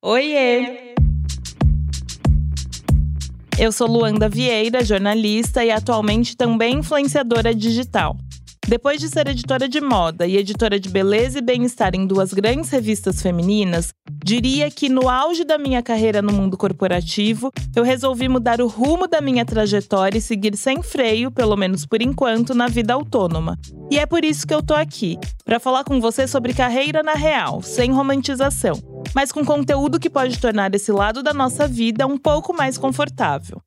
Oiê! Eu sou Luanda Vieira, jornalista e atualmente também influenciadora digital. Depois de ser editora de moda e editora de beleza e bem-estar em duas grandes revistas femininas, diria que no auge da minha carreira no mundo corporativo, eu resolvi mudar o rumo da minha trajetória e seguir sem freio, pelo menos por enquanto, na vida autônoma. E é por isso que eu tô aqui, para falar com você sobre carreira na real, sem romantização, mas com conteúdo que pode tornar esse lado da nossa vida um pouco mais confortável.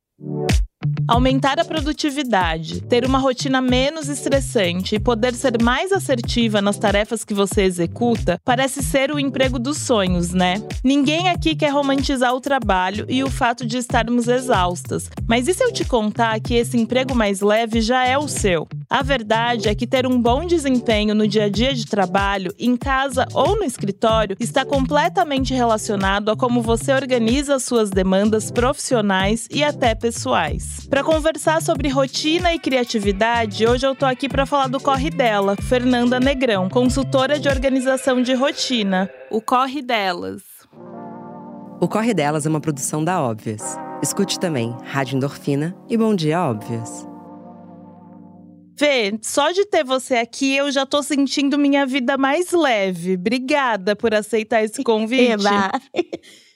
Aumentar a produtividade, ter uma rotina menos estressante e poder ser mais assertiva nas tarefas que você executa parece ser o emprego dos sonhos, né? Ninguém aqui quer romantizar o trabalho e o fato de estarmos exaustas, mas e se eu te contar que esse emprego mais leve já é o seu? A verdade é que ter um bom desempenho no dia a dia de trabalho, em casa ou no escritório, está completamente relacionado a como você organiza as suas demandas profissionais e até pessoais. Para conversar sobre rotina e criatividade, hoje eu tô aqui para falar do corre dela, Fernanda Negrão, consultora de organização de rotina. O corre delas. O Corre Delas é uma produção da Óbvias. Escute também Rádio Endorfina e Bom Dia Óbvias. Fê, só de ter você aqui, eu já tô sentindo minha vida mais leve. Obrigada por aceitar esse convite. Eba.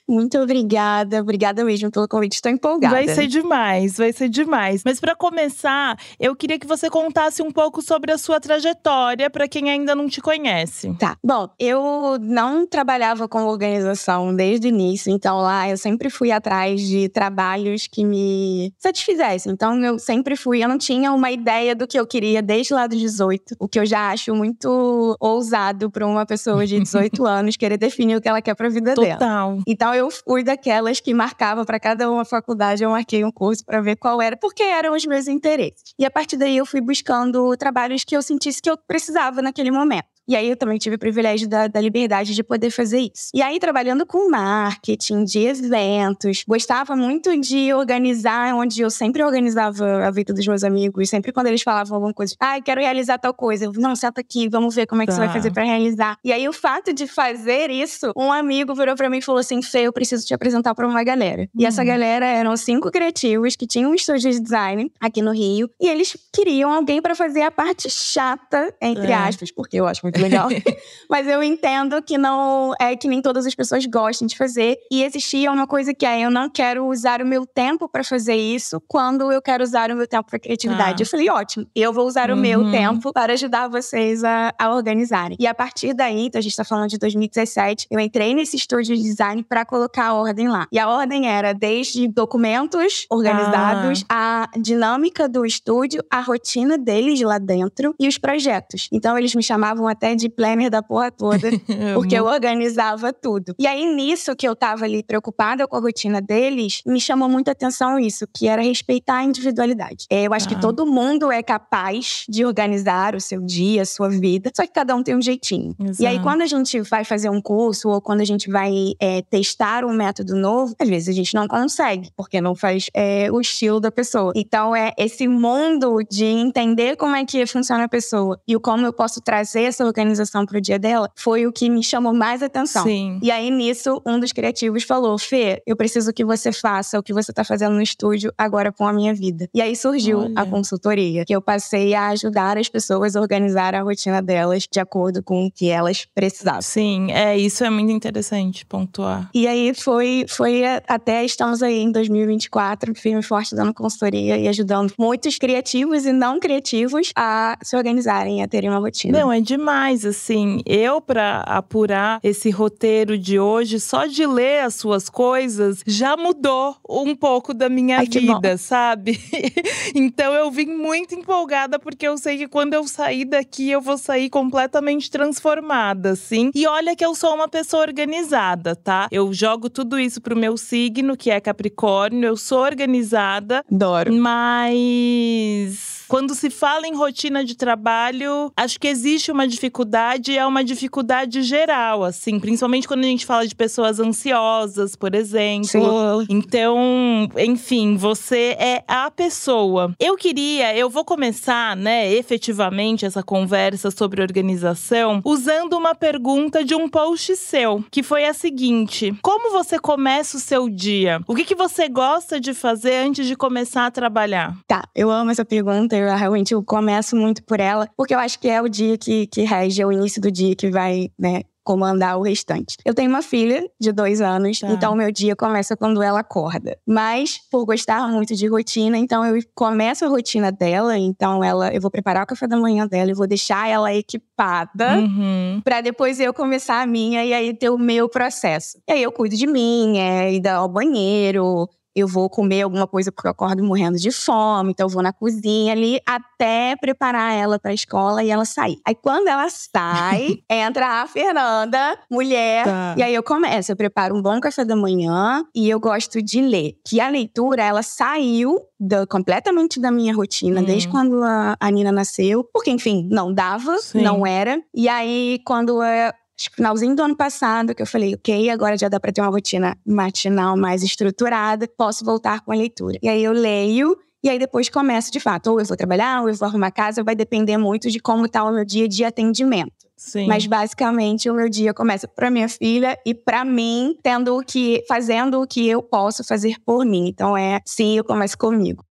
Muito obrigada, obrigada mesmo pelo convite. Estou empolgada. Vai ser demais, vai ser demais. Mas para começar, eu queria que você contasse um pouco sobre a sua trajetória para quem ainda não te conhece. Tá. Bom, eu não trabalhava com organização desde o início, então lá eu sempre fui atrás de trabalhos que me satisfizessem. Então eu sempre fui, eu não tinha uma ideia do que eu queria desde lá dos 18, o que eu já acho muito ousado para uma pessoa de 18 anos querer definir o que ela quer para a vida dela. Total. Então eu fui daquelas que marcava para cada uma faculdade, eu marquei um curso para ver qual era, porque eram os meus interesses. E a partir daí eu fui buscando trabalhos que eu sentisse que eu precisava naquele momento. E aí eu também tive o privilégio da, da, liberdade de poder fazer isso. E aí, trabalhando com marketing, de eventos, gostava muito de organizar, onde eu sempre organizava a vida dos meus amigos. Sempre quando eles falavam alguma coisa, ah, quero realizar tal coisa. Eu, não, senta aqui, vamos ver como é que Tá. você vai fazer para realizar. E aí, o fato de fazer isso, um amigo virou para mim e falou assim: Fê, eu preciso te apresentar para uma galera. E essa Uhum. galera eram cinco criativos que tinham um estúdio de design aqui no Rio. E eles queriam alguém para fazer a parte chata, entre É. aspas, porque eu acho muito legal. Mas eu entendo que não é que nem todas as pessoas gostem de fazer. E existia uma coisa que é: eu não quero usar o meu tempo para fazer isso quando eu quero usar o meu tempo para criatividade. Tá. Eu falei: ótimo, eu vou usar o meu Uhum. tempo para ajudar vocês a, a organizarem. E a partir daí, então a gente tá falando de 2017, eu entrei nesse estúdio de design para colocar a ordem lá. E a ordem era desde documentos organizados, a dinâmica do estúdio, a rotina deles lá dentro e os projetos. Então eles me chamavam até de planner da porra toda, porque eu organizava tudo. E aí, nisso que eu tava ali preocupada com a rotina deles, me chamou muita atenção isso, que era respeitar a individualidade. É, Eu acho Ah. que todo mundo é capaz de organizar o seu dia, a sua vida, só que cada um tem um jeitinho. E aí, Exato. quando a gente vai fazer um curso ou quando a gente vai é, testar um método novo, às vezes a gente não consegue, porque não faz é, o estilo da pessoa. Então, é esse mundo de entender como é que funciona a pessoa e o como eu posso trazer essa organização pro dia dela, foi o que me chamou mais atenção. Sim. E aí, nisso, um dos criativos falou: Fê, eu preciso que você faça o que você tá fazendo no estúdio agora com a minha vida. E aí surgiu Olha. a consultoria, que eu passei a ajudar as pessoas a organizar a rotina delas de acordo com o que elas precisavam. Sim, é isso é muito interessante pontuar. E aí foi, foi até estamos aí em 2024, firme e forte dando consultoria e ajudando muitos criativos e não criativos a se organizarem, a terem uma rotina. Não, é demais, assim. Eu, pra apurar esse roteiro de hoje, só de ler as suas coisas, já mudou um pouco da minha Ai, vida, sabe? então eu vim muito empolgada, porque eu sei que quando eu sair daqui, eu vou sair completamente transformada, assim. E olha que eu sou uma pessoa organizada, tá? Eu jogo tudo isso pro meu signo, que é Capricórnio, eu sou organizada, Adoro. mas quando se fala em rotina de trabalho, acho que existe uma dificuldade, é uma dificuldade geral, assim, principalmente quando a gente fala de pessoas ansiosas, por exemplo. Sim. Então, enfim, você é a pessoa. Eu queria, eu vou começar, né, efetivamente essa conversa sobre organização usando uma pergunta de um post seu, que foi a seguinte: Como você começa o seu dia? O que, que você gosta de fazer antes de começar a trabalhar? Tá, eu amo essa pergunta, eu realmente eu começo muito por ela, porque eu acho que é o dia que, que rege, é o início do dia que vai, né, comandar o restante. Eu tenho uma filha de dois anos, Tá. então o meu dia começa quando ela acorda. Mas, por gostar muito de rotina, então eu começo a rotina dela, então ela, eu vou preparar o café da manhã dela, eu vou deixar ela equipada. Uhum. Pra depois eu começar a minha e aí ter o meu processo. E aí eu cuido de mim, é ir ao banheiro, eu vou comer alguma coisa porque eu acordo morrendo de fome, então eu vou na cozinha ali até preparar ela pra escola e ela sair. Aí quando ela sai, entra a Fernanda, mulher, Tá. e aí eu começo, eu preparo um bom café da manhã e eu gosto de ler. Que a leitura, ela saiu da- completamente da minha rotina, Hum. desde quando a, a Nina nasceu, porque enfim, não dava, Sim. não era. E aí quando é acho que finalzinho do ano passado, que eu falei, ok, agora já dá pra ter uma rotina matinal mais estruturada, posso voltar com a leitura. E aí eu leio, e aí depois começo de fato, ou eu vou trabalhar, ou eu vou arrumar casa, vai depender muito de como tá o meu dia de atendimento. Sim. Mas basicamente o meu dia começa pra minha filha e pra mim, tendo o que, fazendo o que eu posso fazer por mim. Então é, sim, eu começo comigo.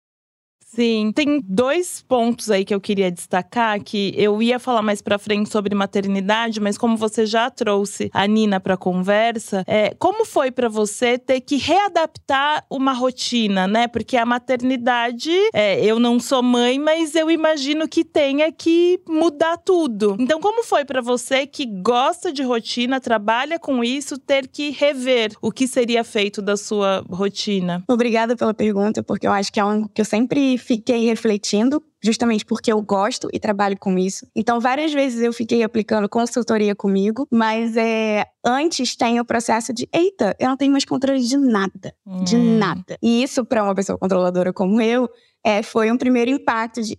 Sim, tem dois pontos aí que eu queria destacar que eu ia falar mais pra frente sobre maternidade, mas como você já trouxe a Nina pra conversa, é, como foi pra você ter que readaptar uma rotina, né? Porque a maternidade, é, eu não sou mãe, mas eu imagino que tenha que mudar tudo. Então, como foi pra você que gosta de rotina, trabalha com isso, ter que rever o que seria feito da sua rotina? Obrigada pela pergunta, porque eu acho que é algo que eu sempre fiquei refletindo, justamente porque eu gosto e trabalho com isso. Então, várias vezes eu fiquei aplicando consultoria comigo, mas é, antes tem o processo de: eita, eu não tenho mais controle de nada. De Hum. nada. E isso, para uma pessoa controladora como eu, é, foi um primeiro impacto de.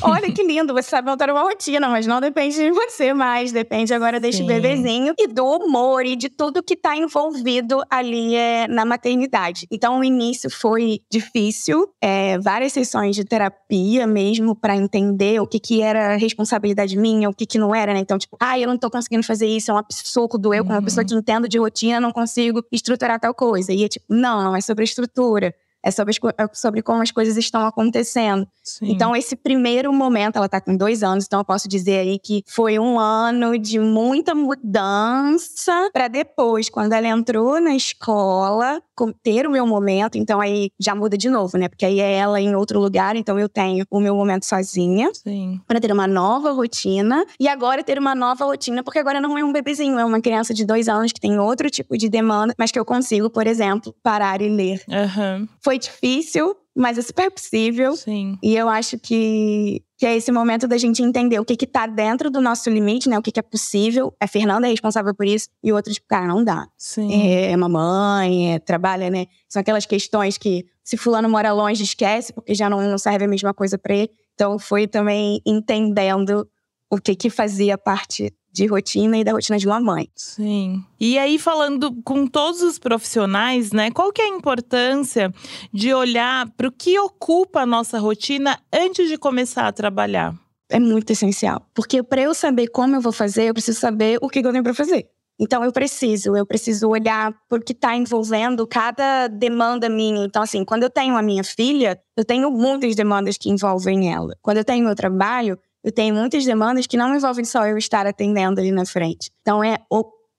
Olha que lindo, você sabe montar uma rotina, mas não depende de você mais, depende agora deste Sim. bebezinho e do humor e de tudo que tá envolvido ali é, na maternidade. Então, o início foi difícil, é, várias sessões de terapia mesmo para entender o que que era responsabilidade minha, o que que não era, né? Então, tipo, ah, eu não tô conseguindo fazer isso, é um absurdo, eu como uma Uhum. pessoa que entendo de rotina não consigo estruturar tal coisa. E é tipo, não, não é sobre estrutura. É sobre, é sobre como as coisas estão acontecendo. Sim. Então, esse primeiro momento, ela tá com dois anos, então eu posso dizer aí que foi um ano de muita mudança para depois, quando ela entrou na escola, ter o meu momento. Então, aí já muda de novo, né? Porque aí é ela em outro lugar, então eu tenho o meu momento sozinha Sim. para ter uma nova rotina e agora ter uma nova rotina porque agora não é um bebezinho, é uma criança de dois anos que tem outro tipo de demanda, mas que eu consigo, por exemplo, parar e ler. Aham. Foi difícil, mas é super possível. Sim. E eu acho que, que é esse momento da gente entender o que que tá dentro do nosso limite, né? O que que é possível. A Fernanda é responsável por isso. E o outro, tipo, cara, não dá. Sim. É, é mamãe, é, trabalha, né? São aquelas questões que, se fulano mora longe, esquece, porque já não, não serve a mesma coisa pra ele. Então, foi também entendendo o que que fazia parte de rotina e da rotina de uma mãe. Sim. E aí, falando com todos os profissionais, né? Qual que é a importância de olhar para o que ocupa a nossa rotina antes de começar a trabalhar? é muito essencial. Porque para eu saber como eu vou fazer, eu preciso saber o que eu tenho para fazer. Então eu preciso, eu preciso olhar por que está envolvendo cada demanda minha. Então assim, quando eu tenho a minha filha, eu tenho muitas demandas que envolvem ela. Quando eu tenho meu trabalho, eu tenho muitas demandas que não envolvem só eu estar atendendo ali na frente. Então é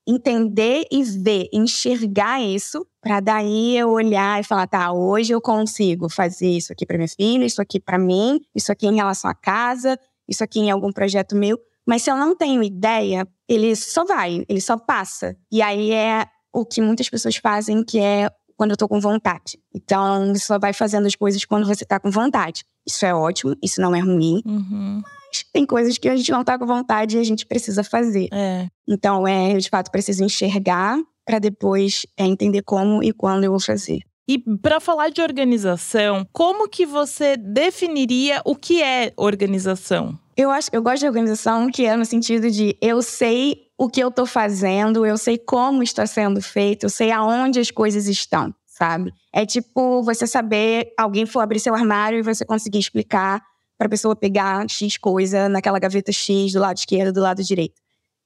entender e ver, enxergar isso, para daí eu olhar e falar, tá, hoje eu consigo fazer isso aqui para minha filha, isso aqui para mim, isso aqui em relação à casa, isso aqui em algum projeto meu. Mas se eu não tenho ideia, ele só vai, ele só passa. E aí é o que muitas pessoas fazem, que é quando eu tô com vontade. Então, você só vai fazendo as coisas quando você tá com vontade. Isso é ótimo, isso não é ruim. Uhum. Tem coisas que a gente não tá com vontade e a gente precisa fazer. É. Então, é, eu de fato preciso enxergar para depois é, entender como e quando eu vou fazer. E para falar de organização, como que você definiria o que é organização? Eu acho, eu gosto de organização que é no sentido de eu sei o que eu estou fazendo, eu sei como está sendo feito, eu sei aonde as coisas estão, sabe? É tipo você saber, alguém for abrir seu armário e você conseguir explicar para a pessoa pegar X coisa naquela gaveta X do lado esquerdo, do lado direito.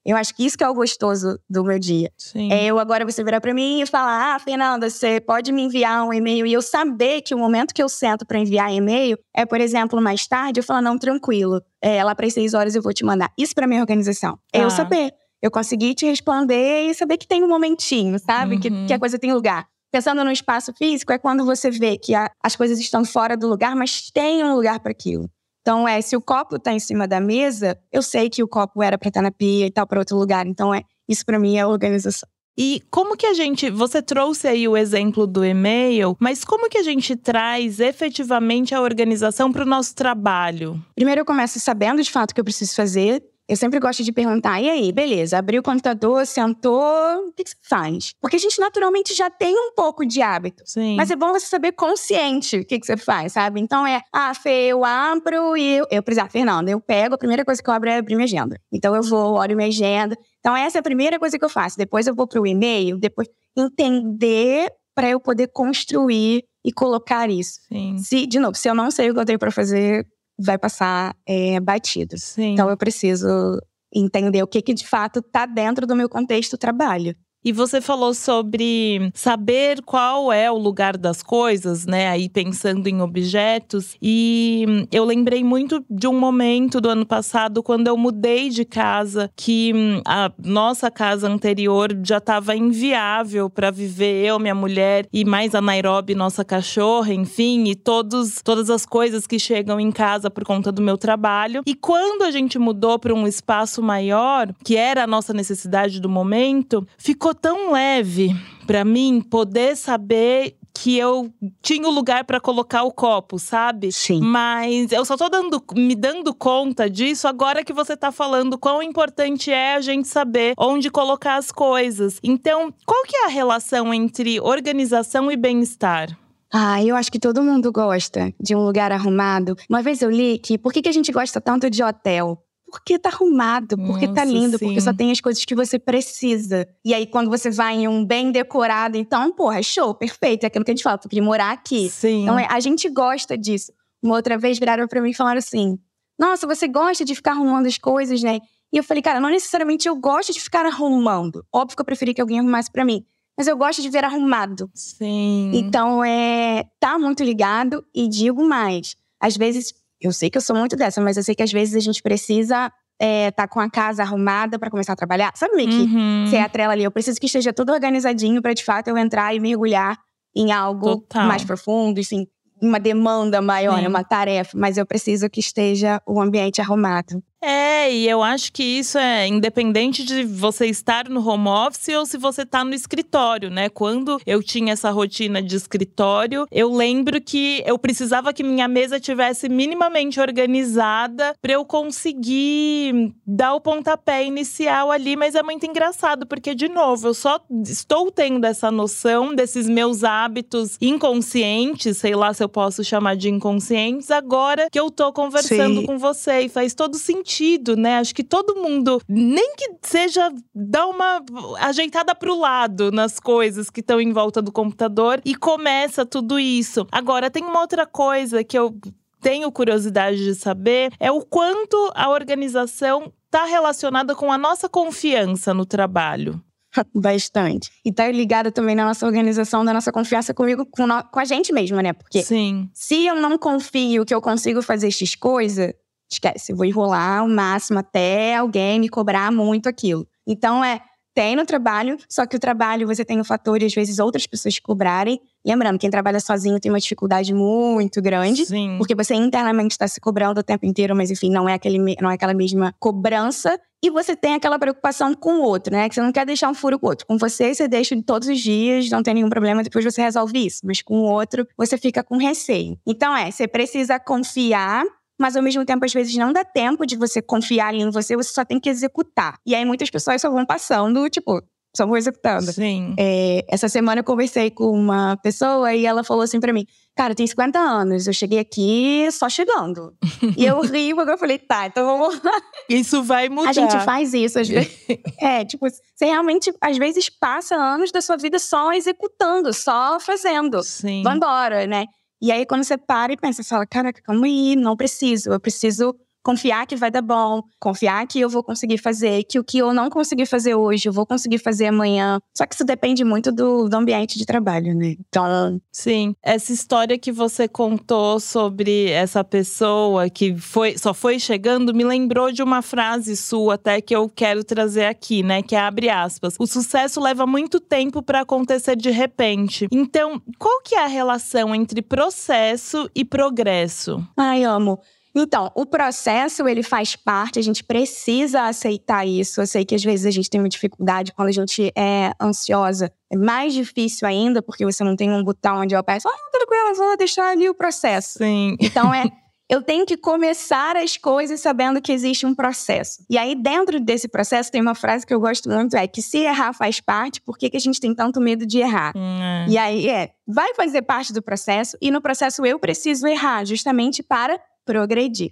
Eu acho que isso que é o gostoso do meu dia. Sim. É eu agora você virar para mim e falar: "Ah, Fernanda, você pode me enviar um e-mail" e eu saber que o momento que eu sento para enviar e-mail é, por exemplo, mais tarde, eu falar: "Não, tranquilo. É, lá para seis horas eu vou te mandar". Isso para minha organização. É eu Tá. saber. Eu conseguir te responder e saber que tem um momentinho, sabe? Que, Uhum. que a coisa tem lugar. Pensando no espaço físico, é quando você vê que a- as coisas estão fora do lugar, mas tem um lugar para aquilo. Então, é, se o copo tá em cima da mesa, eu sei que o copo era para estar na pia e tal para outro lugar. Então, é isso para mim é organização. E como que a gente. Você trouxe aí o exemplo do e-mail, mas como que a gente traz efetivamente a organização para o nosso trabalho? Primeiro, eu começo sabendo de fato o que eu preciso fazer. Eu sempre gosto de perguntar: e aí, beleza, abriu o computador, sentou, o que, que você faz? Porque a gente naturalmente já tem um pouco de hábito. Sim. Mas é bom você saber consciente o que, que você faz, sabe? Então é, ah, Fê, eu abro e eu, eu, por exemplo, Fernanda, eu pego, a primeira coisa que eu abro é abrir minha agenda. Então eu vou, olho minha agenda. Então essa é a primeira coisa que eu faço. Depois eu vou pro e-mail, depois entender para eu poder construir e colocar isso. Sim. Se, de novo, se eu não sei o que eu tenho para fazer, vai passar é, batido. Sim. Então eu preciso entender o que, que de fato tá dentro do meu contexto trabalho. E você falou sobre saber qual é o lugar das coisas, né? Aí pensando em objetos. E eu lembrei muito de um momento do ano passado, quando eu mudei de casa, que hum, a nossa casa anterior já estava inviável para viver eu, minha mulher e mais a Nairobi, nossa cachorra, enfim, e todos, todas as coisas que chegam em casa por conta do meu trabalho. E quando a gente mudou para um espaço maior, que era a nossa necessidade do momento, ficou tão leve para mim poder saber que eu tinha o lugar para colocar o copo, sabe? Sim. Mas eu só tô dando, me dando conta disso agora que você tá falando quão importante é a gente saber onde colocar as coisas. Então, qual que é a relação entre organização e bem-estar? Ah, eu acho que todo mundo gosta de um lugar arrumado. Uma vez eu li que por que, que a gente gosta tanto de hotel? Porque tá arrumado, porque tá Nossa, lindo, sim. porque só tem as coisas que você precisa. E aí, quando você vai em um bem decorado, então, porra, é show, perfeito. É aquilo que a gente fala, eu queria morar aqui. Sim. Então, é, a gente gosta disso. Uma outra vez viraram pra mim e falaram assim: Nossa, você gosta de ficar arrumando as coisas, né? E eu falei, cara, não necessariamente eu gosto de ficar arrumando. Óbvio que eu preferi que alguém arrumasse pra mim. Mas eu gosto de ver arrumado. Sim. Então, é, tá muito ligado e digo mais. Às vezes, eu sei que eu sou muito dessa, mas eu sei que às vezes a gente precisa é, tá com a casa arrumada pra começar a trabalhar. Sabe meio que Uhum. você é a trela ali? Eu preciso que esteja tudo organizadinho pra de fato eu entrar e mergulhar em algo Total. mais profundo, assim, uma demanda maior, Sim. uma tarefa. Mas eu preciso que esteja o ambiente arrumado. É, e eu acho que isso é independente de você estar no home office ou se você tá no escritório, né? Quando eu tinha essa rotina de escritório, eu lembro que eu precisava que minha mesa tivesse minimamente organizada para eu conseguir dar o pontapé inicial ali, mas é muito engraçado porque de novo, eu só estou tendo essa noção desses meus hábitos inconscientes, sei lá se eu posso chamar de inconscientes, agora que eu tô conversando Sim. com você e faz todo sentido, né? Acho que todo mundo, nem que seja dar uma ajeitada pro lado nas coisas que estão em volta do computador e começa tudo isso. Agora tem uma outra coisa que eu tenho curiosidade de saber é o quanto a organização está relacionada com a nossa confiança no trabalho. Bastante. E tá ligado também na nossa organização, da nossa confiança comigo, com, no- com a gente mesma, né? Porque Sim. Se eu não confio que eu consigo fazer X coisa, esquece, eu vou enrolar o máximo até alguém me cobrar muito aquilo. Então é, tem no trabalho, só que o trabalho você tem o fator de às vezes outras pessoas te cobrarem. Lembrando, quem trabalha sozinho tem uma dificuldade muito grande. Sim. Porque você internamente está se cobrando o tempo inteiro, mas enfim, não é, aquele, não é aquela mesma cobrança. E você tem aquela preocupação com o outro, né? Que você não quer deixar um furo com o outro. Com você, você deixa todos os dias, não tem nenhum problema, depois você resolve isso. Mas com o outro, você fica com receio. Então é, você precisa confiar, mas ao mesmo tempo, às vezes, não dá tempo de você confiar ali em você, você só tem que executar. E aí muitas pessoas só vão passando, tipo, só vou executando. Sim. É, essa semana eu conversei com uma pessoa e ela falou assim pra mim: Cara, eu tenho 50 anos, eu cheguei aqui só chegando. e eu ri, porque eu falei: Tá, então vamos lá. Isso vai mudar. A gente faz isso, às vezes. é, tipo, você realmente, às vezes, passa anos da sua vida só executando, só fazendo. Sim. Vambora, né? E aí, quando você para e pensa, você fala: Caraca, calma aí, não preciso, eu preciso confiar que vai dar bom, confiar que eu vou conseguir fazer, que o que eu não consegui fazer hoje, eu vou conseguir fazer amanhã. Só que isso depende muito do, do ambiente de trabalho, né? Então. Sim. Essa história que você contou sobre essa pessoa que foi, só foi chegando me lembrou de uma frase sua até que eu quero trazer aqui, né? Que é abre aspas. O sucesso leva muito tempo para acontecer de repente. Então, qual que é a relação entre processo e progresso? Ai, amo. Então, o processo, ele faz parte, a gente precisa aceitar isso. Eu sei que às vezes a gente tem uma dificuldade quando a gente é ansiosa. É mais difícil ainda, porque você não tem um botão onde eu peço, ah, tranquilo, vou deixar ali o processo. Sim. Então, é. Eu tenho que começar as coisas sabendo que existe um processo. E aí, dentro desse processo, tem uma frase que eu gosto muito: é que se errar faz parte, por que, que a gente tem tanto medo de errar? Hum, E aí, é, vai fazer parte do processo, e no processo eu preciso errar, justamente para progredir.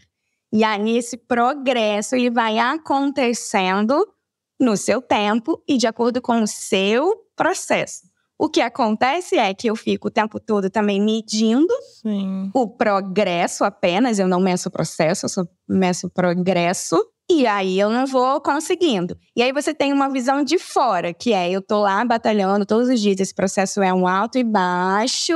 E aí, esse progresso ele vai acontecendo no seu tempo e de acordo com o seu processo. O que acontece é que eu fico o tempo todo também medindo sim. o progresso apenas, eu não meço o processo, eu só meço o progresso. E aí eu não vou conseguindo. E aí você tem uma visão de fora, que é eu tô lá batalhando todos os dias, esse processo é um alto e baixo.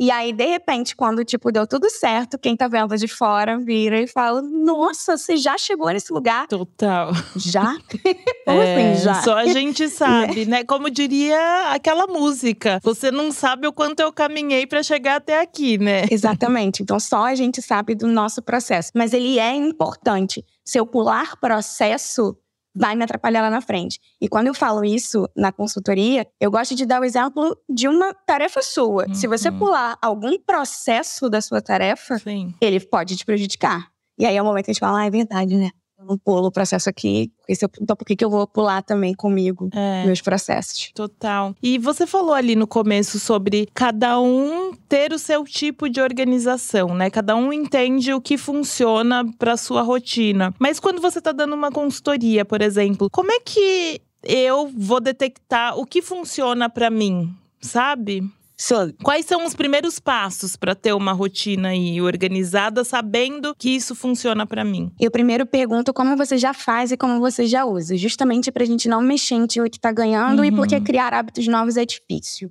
E aí, de repente, quando, tipo, deu tudo certo, quem tá vendo de fora vira e fala: Nossa, você já chegou nesse lugar? Total. Já? Como É, assim, já? Só a gente sabe, né? Como diria aquela música. Você não sabe o quanto eu caminhei pra chegar até aqui, né? Exatamente. Então, só a gente sabe do nosso processo. Mas ele é importante. Se eu pular processo, vai me atrapalhar lá na frente. E quando eu falo isso na consultoria, eu gosto de dar o exemplo de uma tarefa sua. Se você Uhum. pular algum processo da sua tarefa, Sim. ele pode te prejudicar. E aí é o momento que a gente fala, ah, é verdade, né? Não pulo o processo aqui, porque se eu- então por que, que eu vou pular também comigo É. meus processos? Total. E você falou ali no começo sobre cada um ter o seu tipo de organização, né? Cada um entende o que funciona para sua rotina. Mas quando você tá dando uma consultoria, por exemplo, como é que eu vou detectar o que funciona para mim, sabe? Quais são os primeiros passos para ter uma rotina aí organizada, sabendo que isso funciona para mim? Eu primeiro pergunto como você já faz e como você já usa, justamente pra gente não mexer em time que tá ganhando e Uhum. porque criar hábitos novos é difícil.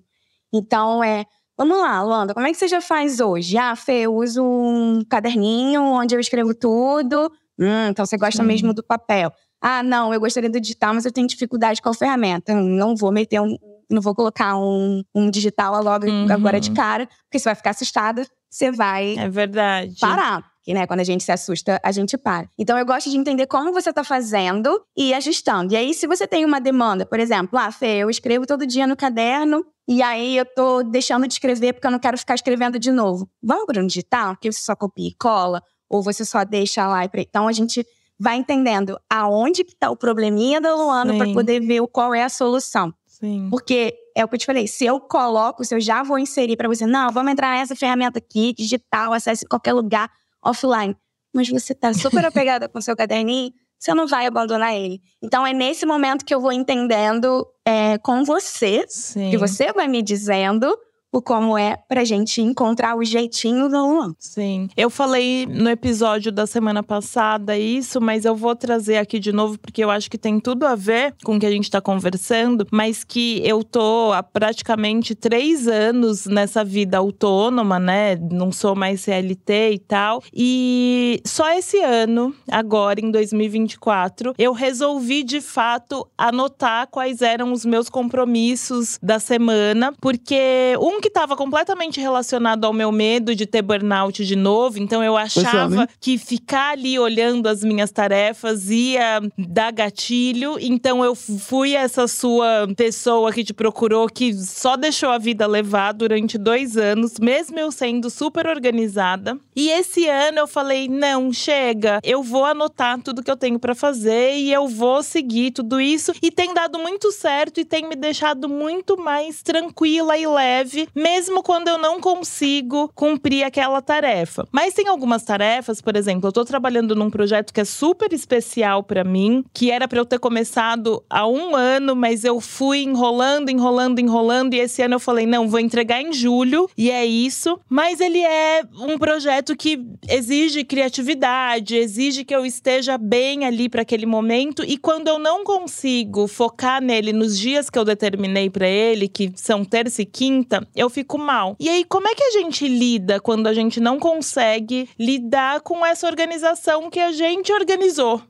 Então é, vamos lá, Luanda, como é que você já faz hoje? Ah, Fê, eu uso um caderninho onde eu escrevo tudo. Hum, então você gosta Sim. mesmo do papel. Ah, não, eu gostaria do digital, mas eu tenho dificuldade com a ferramenta. Não vou meter um, não vou colocar um, um digital logo Uhum. agora de cara, porque você vai ficar assustada, você vai É verdade. parar. Porque, né, quando a gente se assusta, a gente para. Então, eu gosto de entender como você tá fazendo e ajustando. E aí, se você tem uma demanda, por exemplo, ah, Fê, eu escrevo todo dia no caderno e aí eu tô deixando de escrever porque eu não quero ficar escrevendo de novo. Vamos para um digital, que você só copia e cola, ou você só deixa lá e... Então, a gente vai entendendo aonde que tá o probleminha da Luana para poder ver qual é a solução. Sim. Porque é o que eu te falei, se eu coloco, se eu já vou inserir pra você, não, vamos entrar nessa ferramenta aqui, digital, acesse em qualquer lugar, offline. Mas você tá super apegada com o seu caderninho, você não vai abandonar ele. Então é nesse momento que eu vou entendendo é, com você, Sim. que você vai me dizendo o como é pra gente encontrar o jeitinho do Luan. Sim. Eu falei no episódio da semana passada isso, mas eu vou trazer aqui de novo porque eu acho que tem tudo a ver com o que a gente tá conversando, mas que eu tô há praticamente três anos nessa vida autônoma, né? Não sou mais CLT e tal. E só esse ano, agora em 2024, eu resolvi de fato anotar quais eram os meus compromissos da semana, porque um que estava completamente relacionado ao meu medo de ter burnout de novo. Então eu achava que ficar ali olhando as minhas tarefas ia dar gatilho. Então eu fui essa sua pessoa que te procurou, que só deixou a vida levar durante dois anos, mesmo eu sendo super organizada. E esse ano eu falei: não, chega, eu vou anotar tudo que eu tenho para fazer e eu vou seguir tudo isso. E tem dado muito certo e tem me deixado muito mais tranquila e leve, mesmo quando eu não consigo cumprir aquela tarefa. Mas tem algumas tarefas, por exemplo, eu tô trabalhando num projeto que é super especial para mim, que era para eu ter começado há um ano, mas eu fui enrolando, enrolando, enrolando, e esse ano eu falei: não, vou entregar em julho, e é isso. Mas ele é um projeto que exige criatividade, exige que eu esteja bem ali para aquele momento, e quando eu não consigo focar nele nos dias que eu determinei para ele, que são terça e quinta, eu fico mal. E aí, como é que a gente lida quando a gente não consegue lidar com essa organização que a gente organizou?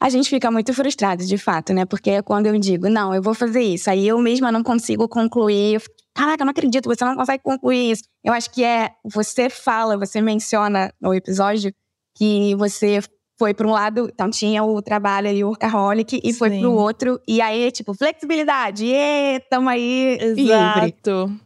a gente fica muito frustrado, de fato, né? Porque é quando eu digo, não, eu vou fazer isso, aí eu mesma não consigo concluir. Caraca, eu não acredito, você não consegue concluir isso. Eu acho que é. Você fala, você menciona no episódio que você foi para um lado, então tinha o trabalho ali, o workaholic, e Sim. foi para o outro. E aí, tipo, flexibilidade, e tamo aí Exato. livre.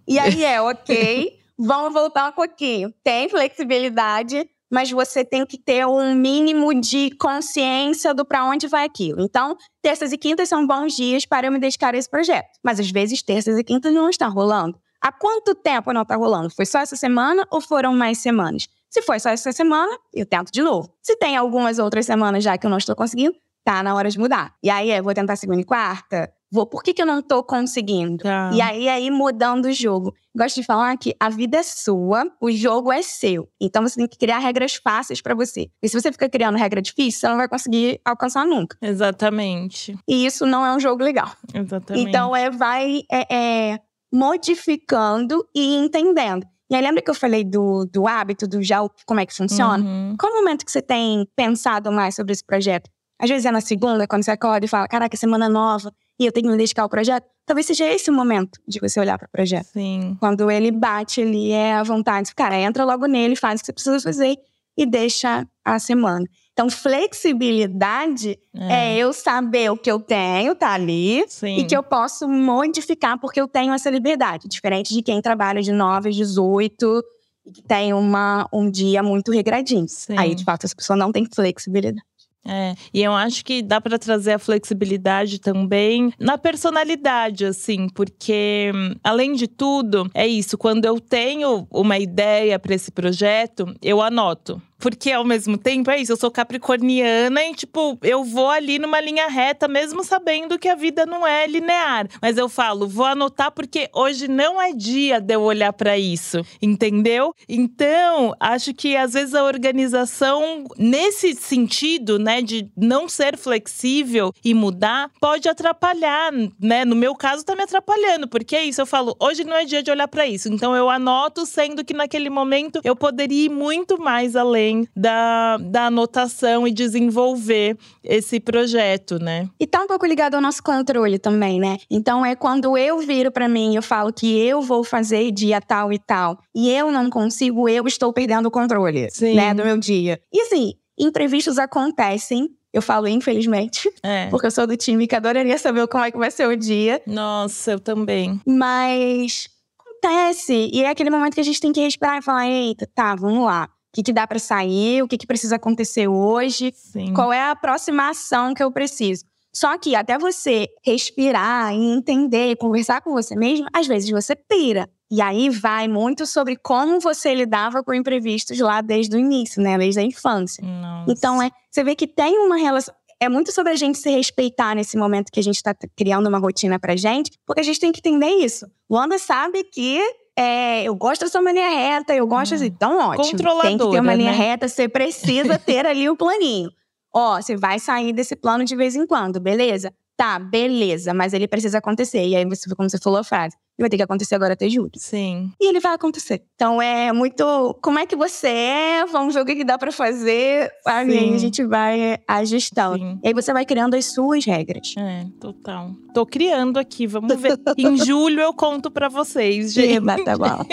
E aí é, ok, vamos voltar um pouquinho. Tem flexibilidade, mas você tem que ter um mínimo de consciência do para onde vai aquilo. Então, terças e quintas são bons dias para eu me dedicar a esse projeto. Mas às vezes terças e quintas não estão rolando. Há quanto tempo não está rolando? Foi só essa semana ou foram mais semanas? Se foi só essa semana, eu tento de novo. Se tem algumas outras semanas já que eu não estou conseguindo, tá na hora de mudar. E aí, eu vou tentar segunda e quarta? Vou, por que, que eu não tô conseguindo? Tá. E aí, aí, mudando o jogo. Gosto de falar que a vida é sua, o jogo é seu. Então você tem que criar regras fáceis para você. E se você fica criando regra difícil, você não vai conseguir alcançar nunca. Exatamente. E isso não é um jogo legal. Exatamente. Então é, vai é, é, modificando e entendendo. E aí, lembra que eu falei do, do hábito, do já como é que funciona? Uhum. Qual o momento que você tem pensado mais sobre esse projeto? Às vezes é na segunda, quando você acorda e fala, caraca, semana nova, e eu tenho que me dedicar ao projeto. Talvez seja esse o momento de você olhar para o projeto. Sim. Quando ele bate ali, é a vontade. Cara, entra logo nele, faz o que você precisa fazer e deixa a semana. Então, flexibilidade é. é eu saber o que eu tenho, tá ali, Sim. e que eu posso modificar porque eu tenho essa liberdade. Diferente de quem trabalha de 9 às 18 e que tem uma, um dia muito regradinho. Sim. Aí, de fato, essa pessoa não tem flexibilidade. É, e eu acho que dá para trazer a flexibilidade também na personalidade, assim, porque além de tudo, é isso, quando eu tenho uma ideia para esse projeto, eu anoto. Porque ao mesmo tempo é isso, eu sou capricorniana e, tipo, eu vou ali numa linha reta, mesmo sabendo que a vida não é linear. Mas eu falo, vou anotar porque hoje não é dia de eu olhar para isso, entendeu? Então, acho que às vezes a organização, nesse sentido, né, de não ser flexível e mudar, pode atrapalhar, né? No meu caso, tá me atrapalhando, porque é isso, eu falo, hoje não é dia de olhar para isso. Então, eu anoto, sendo que naquele momento eu poderia ir muito mais além além da, da anotação e desenvolver esse projeto, né? E tá um pouco ligado ao nosso controle também, né? Então é quando eu viro para mim e eu falo que eu vou fazer dia tal e tal, e eu não consigo, eu estou perdendo o controle, Sim. né, do meu dia. E assim, imprevistos acontecem, eu falo infelizmente, é. porque eu sou do time que adoraria saber como é que vai ser o dia. Nossa, eu também. Mas acontece. E é aquele momento que a gente tem que respirar e falar: eita, tá, vamos lá que, que dá para sair, o que, que precisa acontecer hoje, Sim. qual é a próxima ação que eu preciso. Só que até você respirar e entender e conversar com você mesmo, às vezes você pira. E aí vai muito sobre como você lidava com imprevistos lá desde o início, né? Desde a infância. Nossa. Então, é, você vê que tem uma relação. É muito sobre a gente se respeitar nesse momento que a gente está criando uma rotina pra gente, porque a gente tem que entender isso. Luanda sabe que é, eu gosto da sua linha reta, eu gosto hum. assim, então ótimo. Tem que ter uma linha né? reta, você precisa ter ali o planinho. Ó, você vai sair desse plano de vez em quando, beleza? Tá, beleza, mas ele precisa acontecer. E aí, você, como você falou a frase, e vai ter que acontecer agora até julho. Sim. E ele vai acontecer. Então é muito. Como é que você é? Vamos ver o que, dá pra fazer. A gente vai ajustando. Sim. E aí você vai criando as suas regras. É, total. Tô criando aqui, vamos ver. em julho eu conto pra vocês, gente. Eba, tá bom.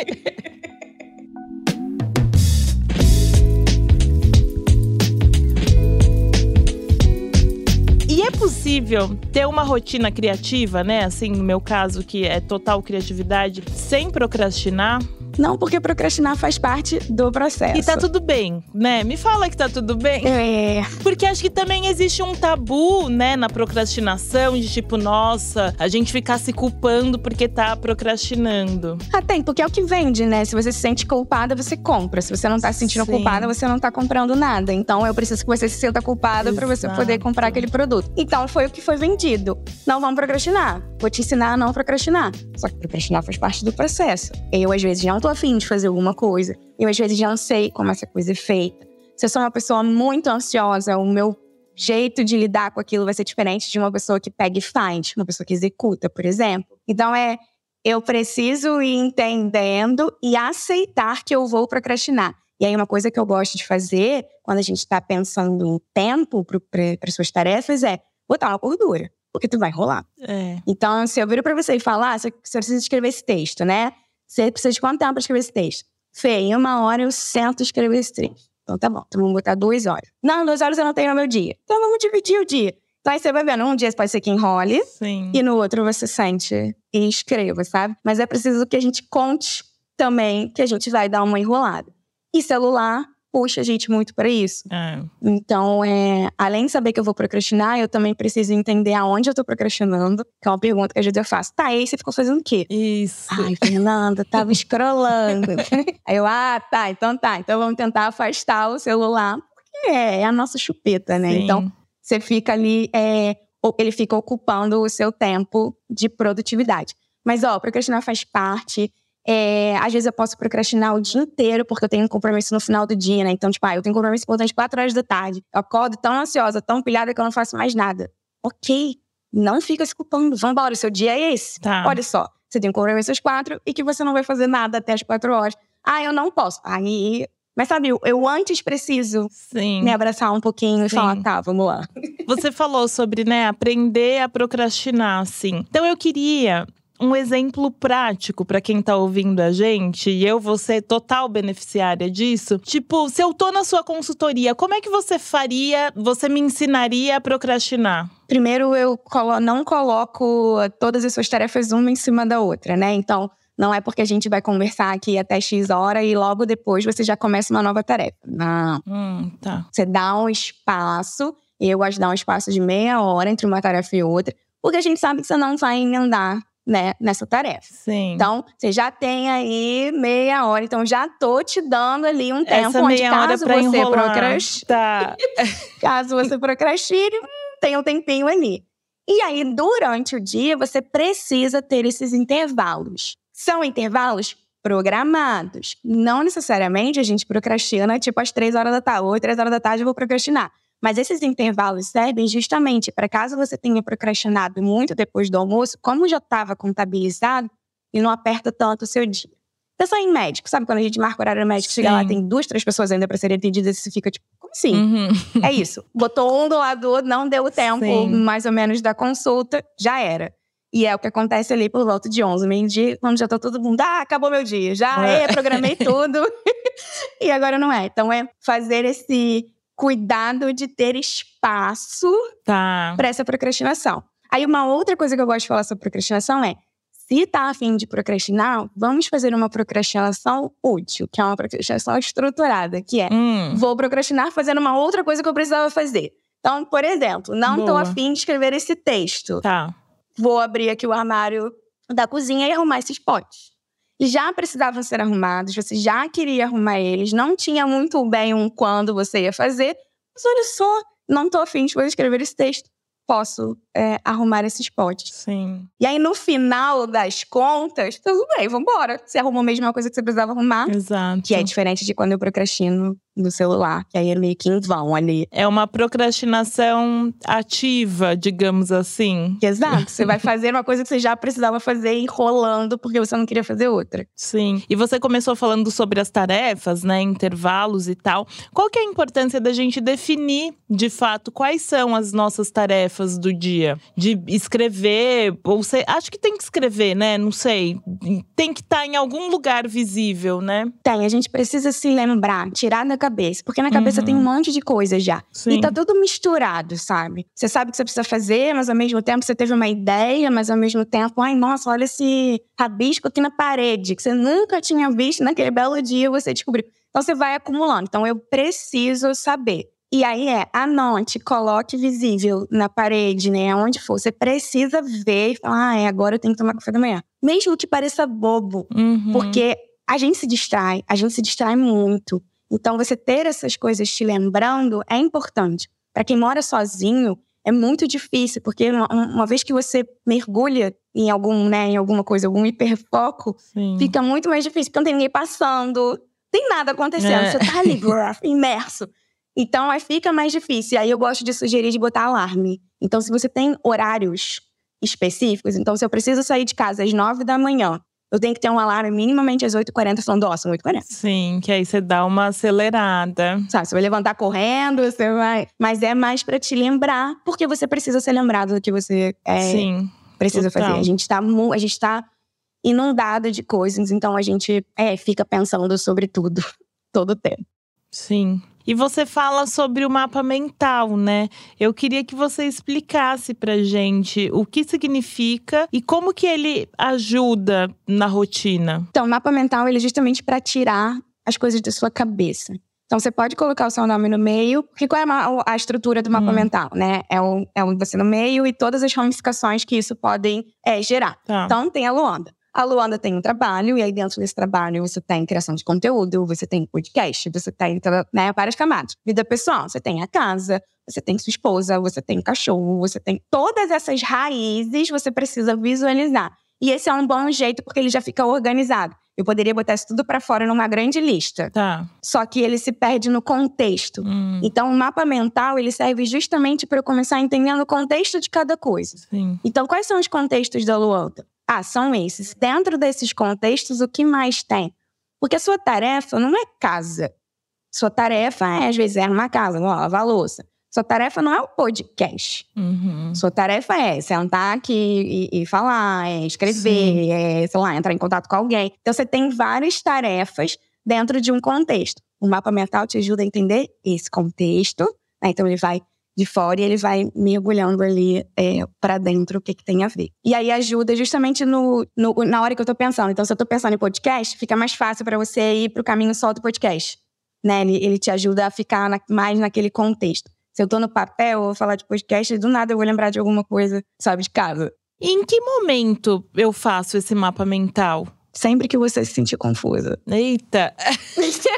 Possível ter uma rotina criativa, né? Assim, no meu caso, que é total criatividade, sem procrastinar? Não, porque procrastinar faz parte do processo. E tá tudo bem, né? Me fala que tá tudo bem. É, Porque acho que também existe um tabu, né, na procrastinação, de tipo, nossa, a gente ficar se culpando porque tá procrastinando. ah, tem, porque é o que vende, né? Se você se sente culpada, você compra. Se você não tá se sentindo Sim. culpada, você não tá comprando nada. Então eu preciso que você se sinta culpada pra você poder comprar aquele produto. Então foi o que foi vendido. Não vamos procrastinar. Vou te ensinar a não procrastinar. Só que procrastinar faz parte do processo. Eu, às vezes, não tô afim de fazer alguma coisa. Eu, às vezes, já não sei como essa coisa é feita. Se eu sou uma pessoa muito ansiosa, o meu jeito de lidar com aquilo vai ser diferente de uma pessoa que pega e faz, uma pessoa que executa, por exemplo. Então é eu preciso ir entendendo e aceitar que eu vou procrastinar. E aí, uma coisa que eu gosto de fazer quando a gente está pensando em tempo para suas tarefas é botar uma gordura, porque tu vai rolar. É. Então, se eu viro para você e falar, ah, você você precisa escrever esse texto, né? Você precisa de quanto tempo para escrever esse texto? Fê, em uma hora eu sento e escrever esse texto. Então tá bom, então vamos botar duas horas. Não, duas horas eu não tenho no meu dia. Então vamos dividir o dia. Então aí você vai vendo, um dia pode ser que enrole, Sim. e no outro você sente e escreva, sabe? Mas é preciso que a gente conte também que a gente vai dar uma enrolada. E celular puxa a gente muito para isso. É. Então, é, além de saber que eu vou procrastinar, eu também preciso entender aonde eu tô procrastinando, que é uma pergunta que às vezes eu faço. Tá, e aí você ficou fazendo o quê? Isso. Ai, Fernanda, tava scrollando. aí eu, ah, tá, então tá. Então vamos tentar afastar o celular, porque é, é a nossa chupeta, né? Sim. Então, você fica ali, é, ele fica ocupando o seu tempo de produtividade. Mas, ó, procrastinar faz parte. É, às vezes eu posso procrastinar o dia inteiro porque eu tenho um compromisso no final do dia, né? Então, tipo, ah, eu tenho um compromisso importante 4 horas da tarde. Eu acordo tão ansiosa, tão pilhada que eu não faço mais nada. Ok, não fica se culpando. Vambora, o seu dia é esse. Tá. Olha só, você tem um compromisso às quatro e que você não vai fazer nada até as quatro horas. Ah, eu não posso. Aí. Mas sabe, eu, antes preciso Sim. me abraçar um pouquinho e Sim. falar, tá, vamos lá. Você falou sobre, né, aprender a procrastinar, assim. Então eu queria um exemplo prático pra quem tá ouvindo a gente, e eu vou ser total beneficiária disso. Tipo, se eu tô na sua consultoria, como é que você faria, você me ensinaria a procrastinar? Primeiro, eu colo- não coloco todas as suas tarefas uma em cima da outra, né? Então, não é porque a gente vai conversar aqui até X hora e logo depois você já começa uma nova tarefa. Não. Hum, tá. Você dá um espaço, e eu gosto de dar um espaço de meia hora entre uma tarefa e outra, porque a gente sabe que você não vai emendar, né, nessa tarefa. Sim. Então, você já tem aí meia hora. Então, já tô te dando ali um tempo Essa onde, meia hora caso pra você procrastine, Tá. caso você procrastine, hum, tem um tempinho ali. E aí, durante o dia, você precisa ter esses intervalos. São intervalos programados. Não necessariamente a gente procrastina, tipo, às três horas da tarde, ou três horas da tarde eu vou procrastinar. Mas esses intervalos servem justamente para caso você tenha procrastinado muito depois do almoço, como já estava contabilizado, e não aperta tanto o seu dia. Pensa em médico, sabe? Quando a gente marca o horário médico, chega lá, Sim. tem duas, três pessoas ainda para serem atendidas, e você fica tipo, como assim? Uhum. É isso. Botou um do lado do outro, não deu o tempo Sim. mais ou menos da consulta, já era. E é o que acontece ali por volta de 11, meio-dia, quando já tá todo mundo, ah, acabou meu dia, já É. é, programei tudo. e agora não é. Então é fazer esse cuidado de ter espaço Tá. para essa procrastinação. Aí uma outra coisa que eu gosto de falar sobre procrastinação é, se tá afim de procrastinar, vamos fazer uma procrastinação útil, que é uma procrastinação estruturada, que é Hum. vou procrastinar fazendo uma outra coisa que eu precisava fazer. Então, por exemplo, não estou afim de escrever esse texto. Tá. Vou abrir aqui o armário da cozinha e arrumar esses potes. Já precisavam ser arrumados, você já queria arrumar eles, não tinha muito bem um quando você ia fazer, mas olha só, não estou afim de escrever esse texto. Posso é, arrumar esses potes. Sim. E aí, no final das contas, tudo bem, vambora. Você arrumou a mesma coisa que você precisava arrumar. Exato. Que é diferente de quando eu procrastino no celular, que aí é meio que em vão ali. É uma procrastinação ativa, digamos assim. Exato. Você vai fazer uma coisa que você já precisava fazer enrolando porque você não queria fazer outra. Sim. E você começou falando sobre as tarefas, né? Intervalos e tal. Qual que é a importância da gente definir, de fato, quais são as nossas tarefas do dia? De escrever, ou você. Acho que tem que escrever, né? Não sei. Tem que estar tá em algum lugar visível, né? Tem. A gente precisa se lembrar, tirar da cabeça. Porque na cabeça uhum. tem um uhum. monte de coisa já. Sim. E tá tudo misturado, sabe? Você sabe o que você precisa fazer, mas ao mesmo tempo você teve uma ideia, mas ao mesmo tempo, ai, nossa, olha esse rabisco aqui na parede, que você nunca tinha visto naquele belo dia, você descobriu. Então você vai acumulando. Então eu preciso saber. E aí é, anote, coloque visível na parede, né? Onde for. Você precisa ver e falar, ah, é, agora eu tenho que tomar café da manhã. Mesmo que pareça bobo. Uhum. Porque a gente se distrai, a gente se distrai muito. Então, você ter essas coisas te lembrando é importante. Para quem mora sozinho, é muito difícil, porque uma, uma, vez que você mergulha em algum, né, em alguma coisa, algum hiperfoco, Sim. fica muito mais difícil, porque não tem ninguém passando, tem nada acontecendo, é. você tá ali, imerso. Então, aí fica mais difícil. Aí eu gosto de sugerir de botar alarme. Então, se você tem horários específicos, então se eu preciso sair de casa às nove da manhã eu tenho que ter um alarme minimamente às 8h40, falando, ó, são 8h40. Sim, que aí você dá uma acelerada. Sabe, você vai levantar correndo, você vai. Mas é mais para te lembrar, porque você precisa ser lembrado do que você é, Sim, precisa total. fazer. A gente tá, a gente tá inundado de coisas, então a gente é, fica pensando sobre tudo todo o tempo. Sim. E você fala sobre o mapa mental, né? Eu queria que você explicasse pra gente o que significa e como que ele ajuda na rotina. Então, o mapa mental ele é justamente para tirar as coisas da sua cabeça. Então, você pode colocar o seu nome no meio, porque qual é a, estrutura do mapa hum. mental, né? É o, é o você no meio e todas as ramificações que isso podem é, gerar. Tá. Então, tem a Luanda. A Luanda tem um trabalho, e aí dentro desse trabalho você tem criação de conteúdo, você tem podcast, você tem né, várias camadas. Vida pessoal, você tem a casa, você tem sua esposa, você tem cachorro, você tem todas essas raízes, você precisa visualizar. E esse é um bom jeito porque ele já fica organizado. Eu poderia botar isso tudo para fora numa grande lista. Tá. Só que ele se perde no contexto. Hum. Então, o mapa mental, ele serve justamente para eu começar entendendo o contexto de cada coisa. Sim. Então, quais são os contextos da Luanda? Ah, são esses. Dentro desses contextos, o que mais tem? Porque a sua tarefa não é casa. Sua tarefa é, às vezes, é uma casa, lavar a louça. Sua tarefa não é o podcast. Uhum. Sua tarefa é sentar aqui e, e falar, é escrever, é, sei lá, entrar em contato com alguém. Então, você tem várias tarefas dentro de um contexto. O mapa mental te ajuda a entender esse contexto. Né? Então, ele vai de fora e ele vai mergulhando ali é, para dentro o que, que tem a ver. E aí ajuda justamente no, no, na hora que eu tô pensando. Então, se eu tô pensando em podcast, fica mais fácil para você ir pro caminho só do podcast. Né? Ele, ele te ajuda a ficar na, mais naquele contexto. Se eu tô no papel, eu vou falar de podcast, do nada eu vou lembrar de alguma coisa, sabe, de casa. E em que momento eu faço esse mapa mental? Sempre que você se sentir confusa. Eita!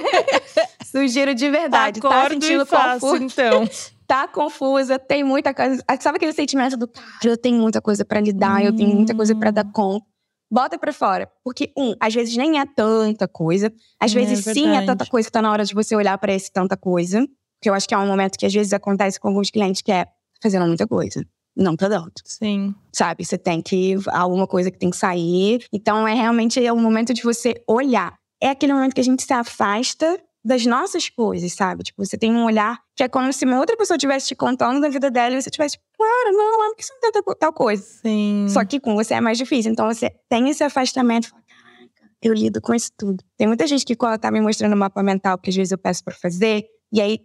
Sugiro de verdade. Tá Acordo tá sentindo e faço, confuso? então. tá confusa, tem muita coisa. Sabe aquele sentimento do cara, eu tenho muita coisa para lidar, hum. eu tenho muita coisa para dar conta. Bota pra fora. Porque, um, às vezes nem é tanta coisa. Às é, vezes sim é tanta coisa que tá na hora de você olhar para esse tanta coisa. Que eu acho que é um momento que às vezes acontece com alguns clientes que é fazendo muita coisa. Não tá dando. Sim. Sabe? Você tem que. Alguma coisa que tem que sair. Então é realmente é o momento de você olhar. É aquele momento que a gente se afasta das nossas coisas, sabe? Tipo, você tem um olhar que é como se uma outra pessoa estivesse te contando da vida dela e você tivesse, tipo, claro, não, não, porque você não tem tal coisa. Sim. Só que com você é mais difícil. Então você tem esse afastamento. Fala, Caraca, eu lido com isso tudo. Tem muita gente que, quando ela tá me mostrando o mapa mental, que às vezes eu peço pra fazer, e aí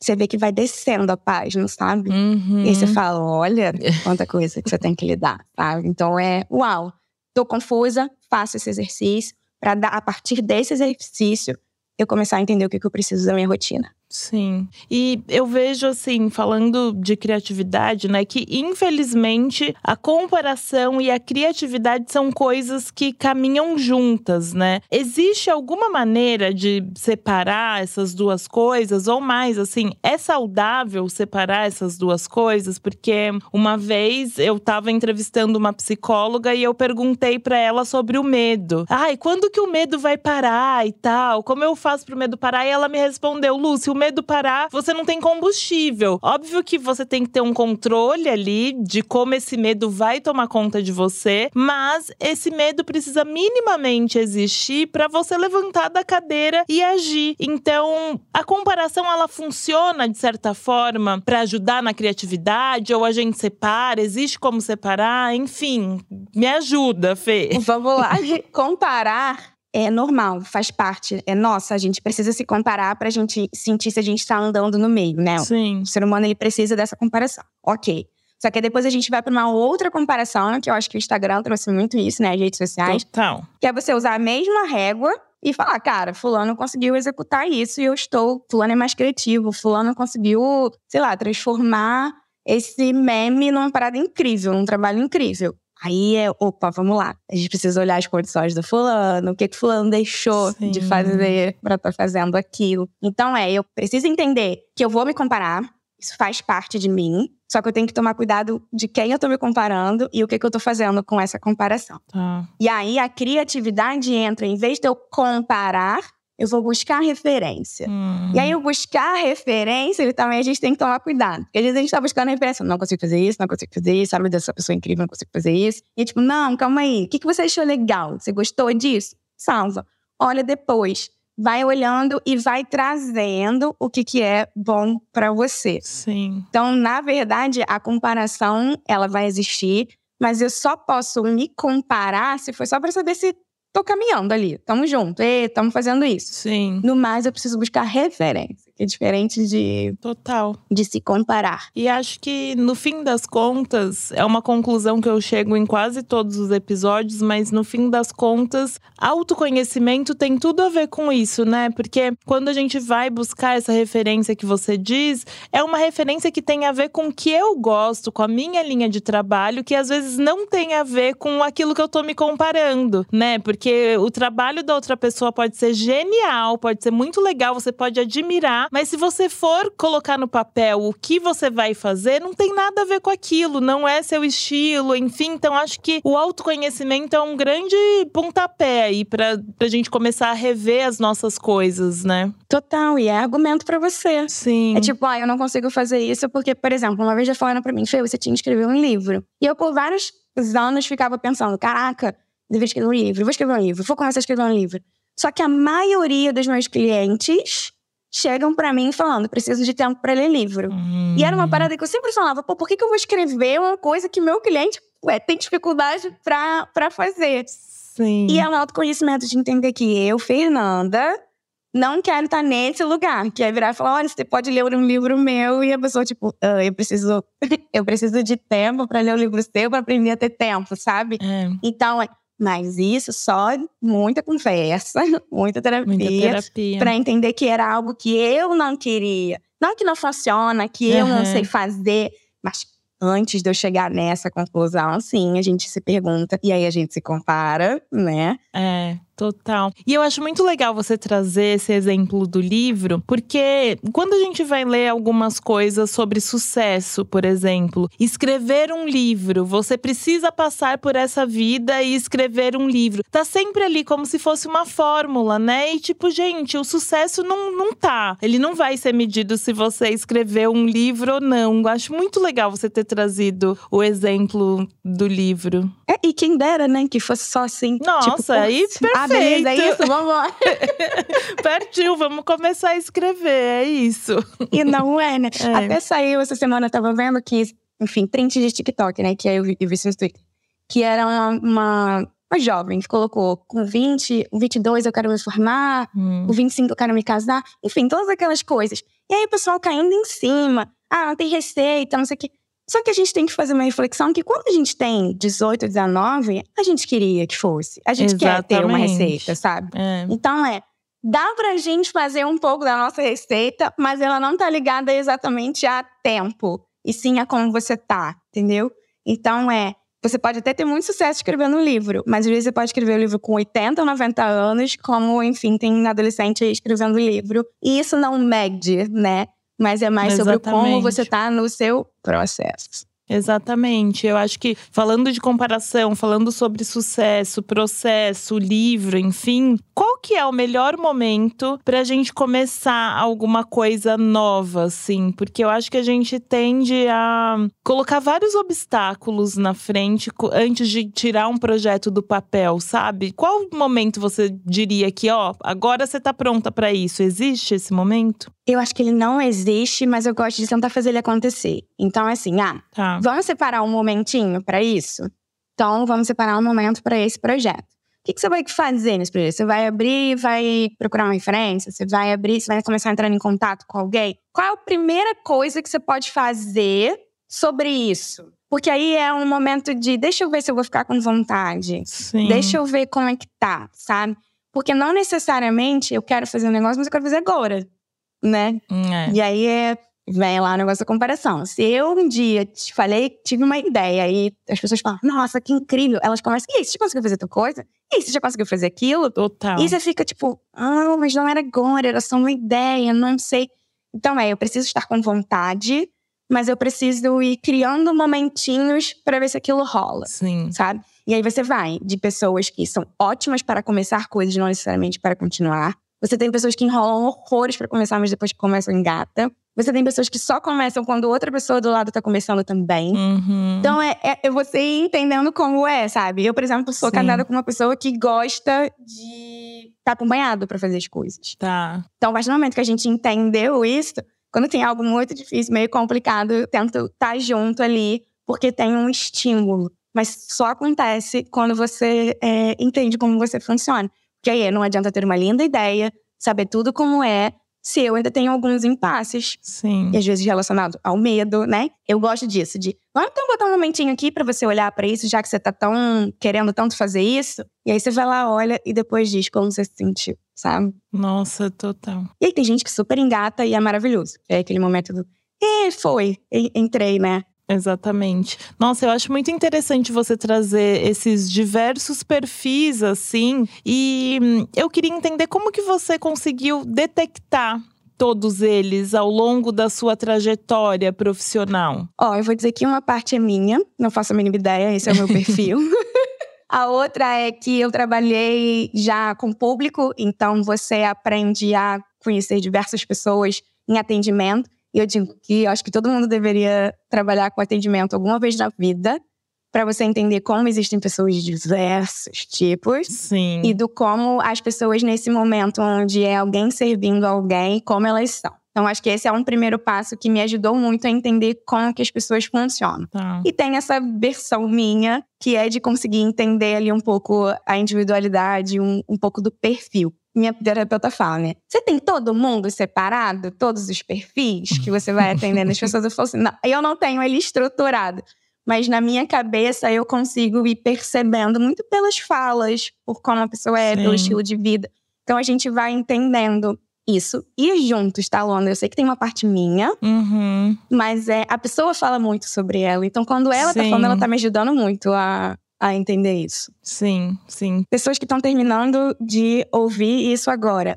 você vê que vai descendo a página, sabe? Uhum. E aí você fala, olha, quanta coisa que você tem que lidar, sabe? Então é, uau, tô confusa, faço esse exercício, para dar a partir desse exercício eu começar a entender o que, que eu preciso da minha rotina. Sim. E eu vejo assim, falando de criatividade, né, que infelizmente a comparação e a criatividade são coisas que caminham juntas, né? Existe alguma maneira de separar essas duas coisas ou mais assim, é saudável separar essas duas coisas? Porque uma vez eu estava entrevistando uma psicóloga e eu perguntei para ela sobre o medo. Ai, quando que o medo vai parar e tal? Como eu faço pro medo parar? E ela me respondeu: Lúcia, medo parar, você não tem combustível. Óbvio que você tem que ter um controle ali de como esse medo vai tomar conta de você, mas esse medo precisa minimamente existir para você levantar da cadeira e agir. Então, a comparação ela funciona de certa forma para ajudar na criatividade ou a gente separa, existe como separar, enfim, me ajuda, Fê. Vamos lá. Comparar é normal, faz parte. É nossa, a gente precisa se comparar pra gente sentir se a gente tá andando no meio, né? Sim. O ser humano ele precisa dessa comparação. Ok. Só que depois a gente vai para uma outra comparação, que eu acho que o Instagram trouxe muito isso, né? As redes sociais. Total. Que é você usar a mesma régua e falar, cara, fulano conseguiu executar isso e eu estou, fulano é mais criativo, fulano conseguiu, sei lá, transformar esse meme numa parada incrível, num trabalho incrível. Aí é, opa, vamos lá. A gente precisa olhar as condições do fulano, o que que fulano deixou Sim. de fazer para estar fazendo aquilo. Então é, eu preciso entender que eu vou me comparar, isso faz parte de mim, só que eu tenho que tomar cuidado de quem eu tô me comparando e o que que eu tô fazendo com essa comparação. Tá. E aí a criatividade entra, em vez de eu comparar, eu vou buscar referência. Hum. E aí, o buscar referência, ele também a gente tem que tomar cuidado. Porque às vezes a gente tá buscando referência. Não consigo fazer isso, não consigo fazer isso. Sabe dessa pessoa incrível, não consigo fazer isso. E tipo, não, calma aí. O que, que você achou legal? Você gostou disso? Salva. Olha depois. Vai olhando e vai trazendo o que, que é bom para você. Sim. Então, na verdade, a comparação, ela vai existir. Mas eu só posso me comparar se for só pra saber se tô caminhando ali. Tamo junto. E tamo fazendo isso. Sim. No mais, eu preciso buscar referência, é diferente de, Total. de se comparar. E acho que, no fim das contas, é uma conclusão que eu chego em quase todos os episódios, mas no fim das contas, autoconhecimento tem tudo a ver com isso, né? Porque quando a gente vai buscar essa referência que você diz, é uma referência que tem a ver com o que eu gosto, com a minha linha de trabalho, que às vezes não tem a ver com aquilo que eu tô me comparando, né? Porque o trabalho da outra pessoa pode ser genial, pode ser muito legal, você pode admirar, mas se você for colocar no papel o que você vai fazer, não tem nada a ver com aquilo, não é seu estilo, enfim. Então acho que o autoconhecimento é um grande pontapé aí pra, pra gente começar a rever as nossas coisas, né? Total, e é argumento pra você. Sim. É tipo, ah, eu não consigo fazer isso porque, por exemplo, uma vez já falaram pra mim, Fê, você tinha que escrever um livro. E eu, por vários anos, ficava pensando, caraca, deveria escrever um livro, vou escrever um livro, vou começar a escrever um livro. Só que a maioria dos meus clientes chegam pra mim falando, preciso de tempo pra ler livro. Hum. E era uma parada que eu sempre falava, pô, por que, que eu vou escrever uma coisa que meu cliente ué, tem dificuldade pra, pra fazer? Sim. E é um autoconhecimento de entender que eu, Fernanda, não quero estar nesse lugar. Que é virar e falar: olha, você pode ler um livro meu, e a pessoa, tipo, "Ah, eu preciso, eu preciso de tempo para ler um livro seu, para aprender a ter tempo, sabe? É, Então, é- mas isso só muita conversa, muita terapia, muita terapia. para entender que era algo que eu não queria. Não que não funciona, que eu não sei fazer, mas antes de eu chegar nessa conclusão, sim, a gente se pergunta e aí a gente se compara, né? É, total. E eu acho muito legal você trazer esse exemplo do livro, porque quando a gente vai ler algumas coisas sobre sucesso, por exemplo, escrever um livro, você precisa passar por essa vida e escrever um livro. Tá sempre ali como se fosse uma fórmula, né? E tipo, gente, o sucesso não, não tá. Ele não vai ser medido se você escreveu um livro ou não. Acho muito legal você ter trazido o exemplo do livro. É, e quem dera, né, que fosse só assim. Nossa, tipo, aí pô, É isso, vamos lá. Partiu, vamos começar a escrever, é isso. E não é, né? É. Até saiu essa semana, eu tava vendo que, enfim, print de TikTok, né? Que aí eu vi, eu vi isso no Twitter. Que era uma, uma, uma jovem que colocou com 20, 22 eu quero me formar, Hum. com 25 eu quero me casar. Enfim, todas aquelas coisas. E aí o pessoal caindo em cima. Ah, não tem receita, não sei o quê. Só que a gente tem que fazer uma reflexão que quando a gente tem 18, 19, a gente queria que fosse. A gente quer ter uma Exatamente. receita, sabe? É. Então é, dá pra gente fazer um pouco da nossa receita, mas ela não tá ligada exatamente a tempo, e sim a como você tá, entendeu? Então é, você pode até ter muito sucesso escrevendo um livro, mas às vezes você pode escrever um livro com 80 ou 90 anos, como, enfim, tem adolescente escrevendo livro, e isso não mede, né? Mas é mais Exatamente. sobre como você tá no seu processo. Exatamente. Eu acho que falando de comparação, falando sobre sucesso, processo, livro, enfim, qual que é o melhor momento para a gente começar alguma coisa nova, assim? Porque eu acho que a gente tende a colocar vários obstáculos na frente antes de tirar um projeto do papel, sabe? Qual momento você diria que, ó, agora você está pronta para isso? Existe esse momento? Eu acho que ele não existe, mas eu gosto de tentar fazer ele acontecer. Então, é assim, ah, tá. vamos separar um momentinho para isso? Então, vamos separar um momento para esse projeto. O que, que, você vai fazer nesse projeto? Você vai abrir, vai procurar uma referência? Você vai abrir, você vai começar a entrar em contato com alguém? Qual é a primeira coisa que você pode fazer sobre isso? Porque aí é um momento de deixa eu ver se eu vou ficar com vontade. Sim. Deixa eu ver como é que tá, sabe? Porque não necessariamente eu quero fazer um negócio, mas eu quero fazer agora né? É. E aí é, vem lá o negócio da comparação. Se eu um dia te falei, tive uma ideia e as pessoas falam, nossa, que incrível. Elas começam, e aí, você já conseguiu fazer tal coisa? E aí, você já conseguiu fazer aquilo? Total. E você fica tipo, ah, mas não era agora, era só uma ideia, não sei. Então é, eu preciso estar com vontade, mas eu preciso ir criando momentinhos para ver se aquilo rola. Sim. Sabe? E aí você vai de pessoas que são ótimas para começar coisas, não necessariamente para continuar. Você tem pessoas que enrolam horrores para começar, mas depois que começam engata. Você tem pessoas que só começam quando outra pessoa do lado tá começando também. Uhum. Então é, é, é, você ir entendendo como é, sabe? Eu, por exemplo, sou Sim. casada com uma pessoa que gosta de estar tá acompanhado para fazer as coisas. Tá. Então, a partir do momento que a gente entendeu isso, quando tem algo muito difícil, meio complicado, eu tento estar tá junto ali, porque tem um estímulo. Mas só acontece quando você é, entende como você funciona. Que aí não adianta ter uma linda ideia, saber tudo como é, se eu ainda tenho alguns impasses. Sim. E às vezes relacionado ao medo, né? Eu gosto disso, de vamos então botar um momentinho aqui para você olhar para isso, já que você tá tão querendo tanto fazer isso. E aí você vai lá, olha e depois diz como você se sentiu, sabe? Nossa, total. E aí tem gente que super engata e é maravilhoso. É aquele momento do. E foi, entrei, né? Exatamente. Nossa, eu acho muito interessante você trazer esses diversos perfis assim, e hum, eu queria entender como que você conseguiu detectar todos eles ao longo da sua trajetória profissional? Ó, oh, eu vou dizer que uma parte é minha, não faço a mínima ideia, esse é o meu perfil. a outra é que eu trabalhei já com público, então você aprende a conhecer diversas pessoas em atendimento. E eu digo que eu acho que todo mundo deveria trabalhar com atendimento alguma vez na vida, para você entender como existem pessoas de diversos tipos. Sim. E do como as pessoas nesse momento onde é alguém servindo alguém, como elas são. Então, acho que esse é um primeiro passo que me ajudou muito a entender como que as pessoas funcionam. Tá. E tem essa versão minha, que é de conseguir entender ali um pouco a individualidade, um, um pouco do perfil minha terapeuta fala, né? Você tem todo mundo separado, todos os perfis que você vai atendendo as pessoas? Eu falo assim, não, eu não tenho ele estruturado. Mas na minha cabeça eu consigo ir percebendo muito pelas falas, por como a pessoa é, Sim. pelo estilo de vida. Então a gente vai entendendo isso. E juntos, tá, Lona? Eu sei que tem uma parte minha, uhum. mas é, a pessoa fala muito sobre ela. Então quando ela Sim. tá falando, ela tá me ajudando muito a, a entender isso. Sim, sim. Pessoas que estão terminando de ouvir isso agora.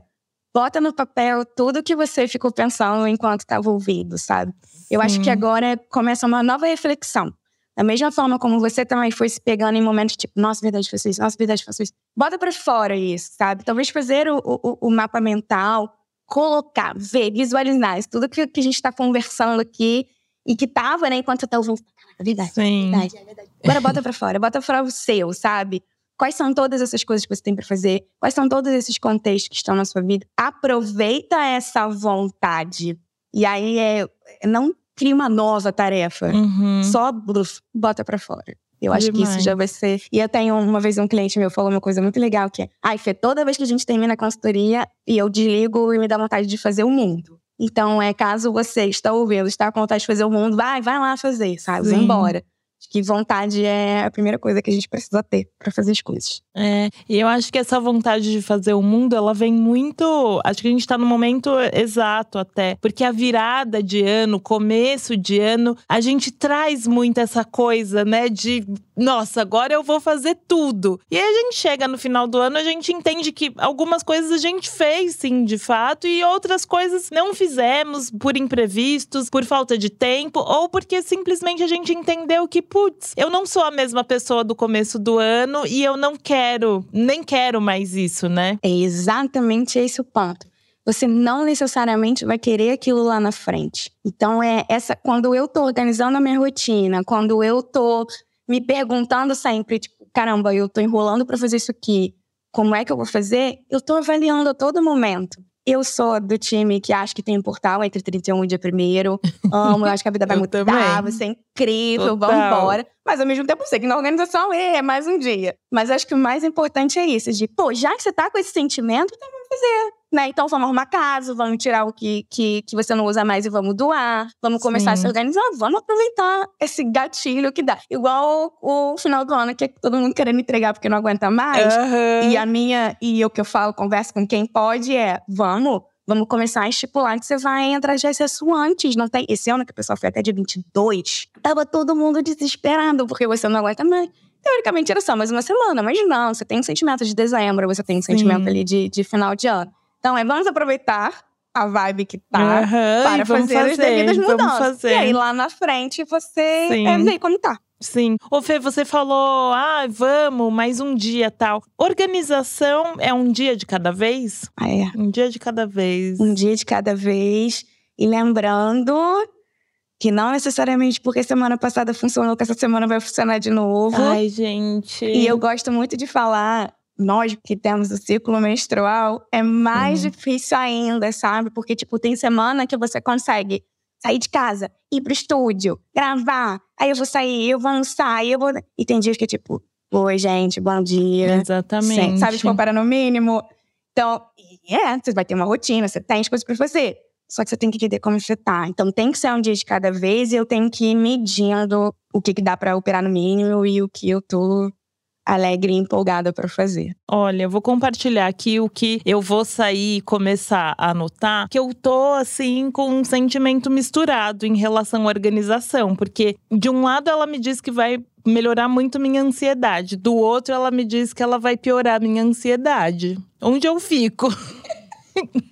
Bota no papel tudo que você ficou pensando enquanto estava ouvindo, sabe? Sim. Eu acho que agora começa uma nova reflexão. Da mesma forma como você também foi se pegando em momentos tipo, nossa, verdade, faço isso, nossa, verdade, faço isso. Bota pra fora isso, sabe? Talvez fazer o, o, o mapa mental, colocar, ver, visualizar isso, tudo que, que a gente tá conversando aqui e que tava, né, enquanto você tá ouvindo. É verdade, Sim. É verdade, é verdade. Agora bota pra fora, bota fora o seu, sabe? Quais são todas essas coisas que você tem para fazer? Quais são todos esses contextos que estão na sua vida? Aproveita essa vontade. E aí é, não cria uma nova tarefa. Uhum. Só bluf, bota para fora. Eu acho Demais. que isso já vai ser. E eu tenho uma vez um cliente meu falou uma coisa muito legal que é: ai, Fê, toda vez que a gente termina a consultoria e eu desligo e me dá vontade de fazer o mundo. Então, é caso você está ouvindo, está com vontade de fazer o mundo, vai, vai lá fazer, sabe? Sim. Vambora. que vontade é a primeira coisa que a gente precisa ter para fazer as coisas. É, e eu acho que essa vontade de fazer o mundo, ela vem muito. Acho que a gente tá no momento exato até. Porque a virada de ano, começo de ano, a gente traz muito essa coisa, né? De nossa, agora eu vou fazer tudo. E aí a gente chega no final do ano, a gente entende que algumas coisas a gente fez, sim, de fato, e outras coisas não fizemos por imprevistos, por falta de tempo, ou porque simplesmente a gente entendeu que, putz, eu não sou a mesma pessoa do começo do ano e eu não quero, nem quero mais isso, né? É exatamente esse o ponto. Você não necessariamente vai querer aquilo lá na frente. Então é essa quando eu tô organizando a minha rotina, quando eu tô me perguntando sempre, tipo, caramba, eu tô enrolando para fazer isso aqui. Como é que eu vou fazer? Eu tô avaliando a todo momento. Eu sou do time que acha que tem um portal entre 31 e dia 1 Amo, eu acho que a vida vai mudar, vai ser incrível, vamos embora. Mas ao mesmo tempo, eu sei que na organização é, é mais um dia. Mas acho que o mais importante é isso: de, pô, já que você tá com esse sentimento, então vamos fazer. Né? Então vamos arrumar casa, vamos tirar o que, que, que você não usa mais e vamos doar. Vamos começar Sim. a se organizar, vamos aproveitar esse gatilho que dá. Igual o, o final do ano, que é todo mundo querendo entregar porque não aguenta mais. Uhum. E a minha, e o que eu falo, conversa com quem pode, é vamos Vamos começar a estipular que você vai entrar de recesso antes. Não tem... Esse ano que o pessoal foi até dia 22, tava todo mundo desesperado, porque você não aguenta mais. Teoricamente era só mais uma semana, mas não. Você tem um sentimento de dezembro, você tem um sentimento ali de, de final de ano. Então é, vamos aproveitar a vibe que tá uhum, para fazer, fazer as devidas mudanças. E aí lá na frente você é, vê como tá. Sim. Ô Fê, você falou, ah, vamos, mais um dia tal. Organização é um dia de cada vez? Ah, é. Um dia de cada vez. Um dia de cada vez. E lembrando que não necessariamente porque semana passada funcionou, que essa semana vai funcionar de novo. Ai, gente. E eu gosto muito de falar nós que temos o ciclo menstrual, é mais uhum. difícil ainda, sabe? Porque, tipo, tem semana que você consegue sair de casa, ir pro estúdio, gravar. Aí eu vou sair, eu vou almoçar, eu vou. E tem dias que é tipo, oi, gente, bom dia. Exatamente. Sem, sabe, tipo, para no mínimo. Então, é, você vai ter uma rotina, você tem as coisas pra fazer. Só que você tem que entender como você tá. Então tem que ser um dia de cada vez e eu tenho que ir medindo o que, que dá para operar no mínimo e o que eu tô alegre e empolgada para fazer. Olha, eu vou compartilhar aqui o que eu vou sair e começar a anotar, que eu tô assim com um sentimento misturado em relação à organização, porque de um lado ela me diz que vai melhorar muito minha ansiedade, do outro ela me diz que ela vai piorar minha ansiedade. Onde eu fico?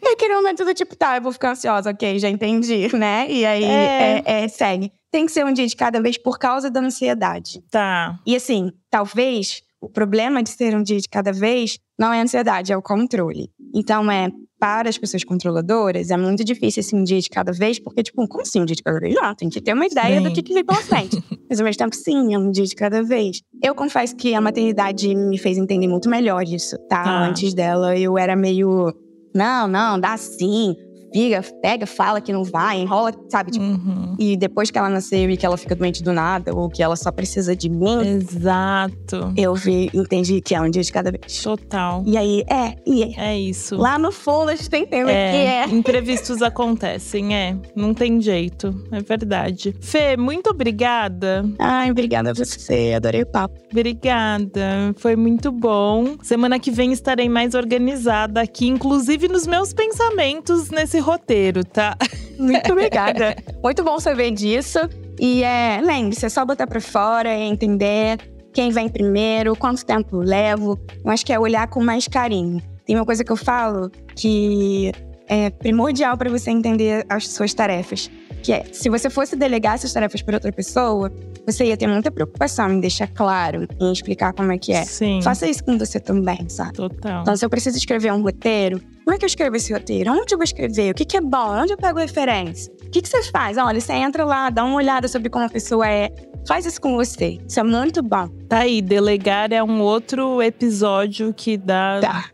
É aquele momento do tipo, tá, eu vou ficar ansiosa, ok, já entendi, né? E aí é. É, é, segue. Tem que ser um dia de cada vez por causa da ansiedade. Tá. E assim, talvez o problema de ser um dia de cada vez não é a ansiedade, é o controle. Então, é para as pessoas controladoras, é muito difícil esse um dia de cada vez, porque, tipo, como assim um dia de cada vez? Não, tem que ter uma ideia sim. do que, que vem pela frente. Mas ao mesmo tempo, sim, é um dia de cada vez. Eu confesso que a maternidade me fez entender muito melhor isso, tá? Ah. Antes dela, eu era meio não, não, dá sim. Fica, pega, fala que não vai, enrola, sabe? Tipo, uhum. E depois que ela nasceu e que ela fica doente do nada, ou que ela só precisa de mim. Exato. Eu vi, entendi que é um dia de cada vez. Total. E aí, é, e é. É isso. Lá no fundo a gente tem entender é, que é. Imprevistos acontecem, é. Não tem jeito. É verdade. Fê, muito obrigada. Ai, obrigada a você. Adorei o papo. Obrigada. Foi muito bom. Semana que vem estarei mais organizada aqui, inclusive nos meus pensamentos nesse roteiro, tá? Muito obrigada. Muito bom saber disso. E é, lembre-se, é só botar pra fora, é entender quem vem primeiro, quanto tempo levo. Eu acho que é olhar com mais carinho. Tem uma coisa que eu falo que é primordial para você entender as suas tarefas. Que é, se você fosse delegar essas tarefas para outra pessoa, você ia ter muita preocupação em deixar claro, em explicar como é que é. Sim. Faça isso com você também, sabe? Total. Então, se eu preciso escrever um roteiro, como é que eu escrevo esse roteiro? Onde eu vou escrever? O que, que é bom? Onde eu pego referência? O que, que você faz? Olha, você entra lá, dá uma olhada sobre como a pessoa é. Faz isso com você. Isso é muito bom. Tá aí, delegar é um outro episódio que dá. Tá.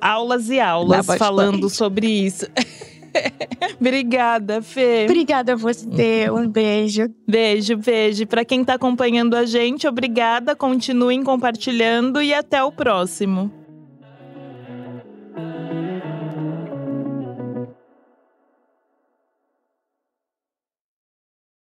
Aulas e aulas falando sobre isso. Obrigada, Fê. Obrigada a você. Um beijo. Beijo, beijo. Para quem tá acompanhando a gente, obrigada. Continuem compartilhando e até o próximo.